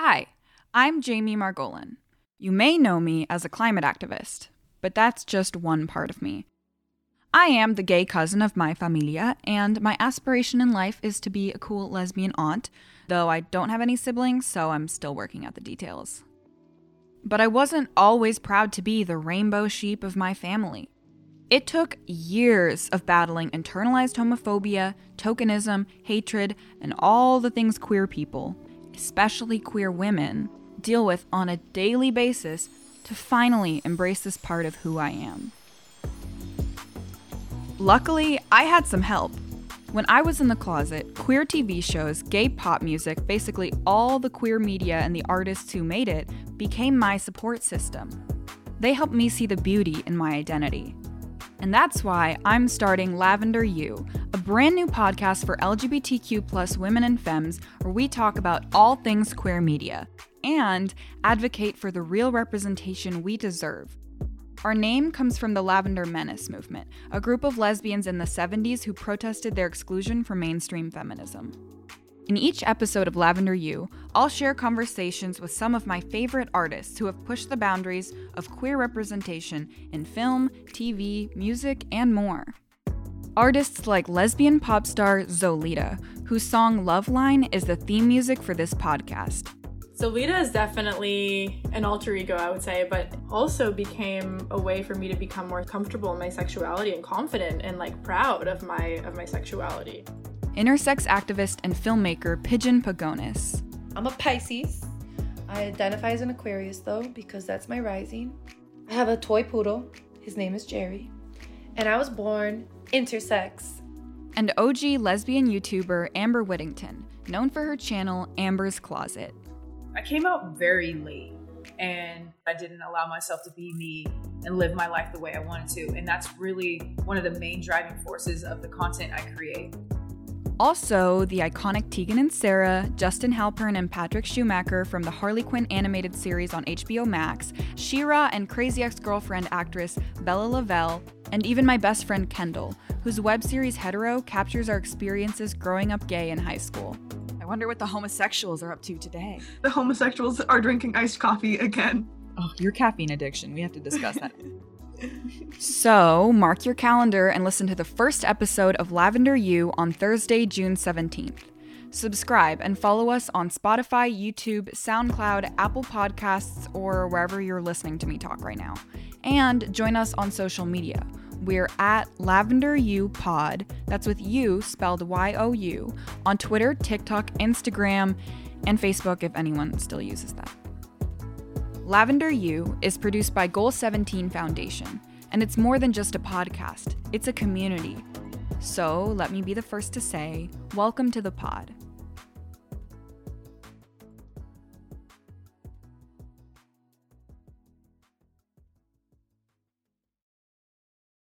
Hi, I'm Jamie Margolin. You may know me as a climate activist, but that's just one part of me. I am the gay cousin of my familia, and my aspiration in life is to be a cool lesbian aunt, though I don't have any siblings, so I'm still working out the details. But I wasn't always proud to be the rainbow sheep of my family. It took years of battling internalized homophobia, tokenism, hatred, and all the things queer people, especially queer women, deal with on a daily basis to finally embrace this part of who I am. Luckily, I had some help. When I was in the closet, queer TV shows, gay pop music, basically all the queer media and the artists who made it became my support system. They helped me see the beauty in my identity. And that's why I'm starting Lavender You, a brand new podcast for LGBTQ plus women and femmes where we talk about all things queer media and advocate for the real representation we deserve. Our name comes from the Lavender Menace movement, a group of lesbians in the 70s who protested their exclusion from mainstream feminism. In each episode of Lavender You, I'll share conversations with some of my favorite artists who have pushed the boundaries of queer representation in film, TV, music, and more. Artists like lesbian pop star Zolita, whose song Love Line is the theme music for this podcast. Zolita is definitely an alter ego, I would say, but also became a way for me to become more comfortable in my sexuality and confident and like proud of my of my sexuality intersex activist and filmmaker Pigeon Pagonis. I'm a Pisces. I identify as an Aquarius though, because that's my rising. I have a toy poodle. His name is Jerry. And I was born intersex. And OG lesbian YouTuber Amber Whittington, known for her channel Amber's Closet. I came out very late and I didn't allow myself to be me and live my life the way I wanted to. And that's really one of the main driving forces of the content I create. Also, the iconic Tegan and Sara, Justin Halpern, and Patrick Schumacher from the Harley Quinn animated series on HBO Max, She-Ra and Crazy Ex Girlfriend actress Vella Lovell, and even my best friend Kendall, whose web series Hetero captures our experiences growing up gay in high school. I wonder what the homosexuals are up to today. The homosexuals are drinking iced coffee again. Oh, your caffeine addiction. We have to discuss that. so, mark your calendar and listen to the first episode of Lavender You on Thursday, June 17th. Subscribe and follow us on Spotify, YouTube, SoundCloud, Apple Podcasts, or wherever you're listening to me talk right now. And join us on social media. We're at Lavender You Pod, that's with you spelled Y O U, on Twitter, TikTok, Instagram, and Facebook if anyone still uses that. Lavender You is produced by Goal 17 Foundation, and it's more than just a podcast, it's a community. So let me be the first to say, welcome to the pod.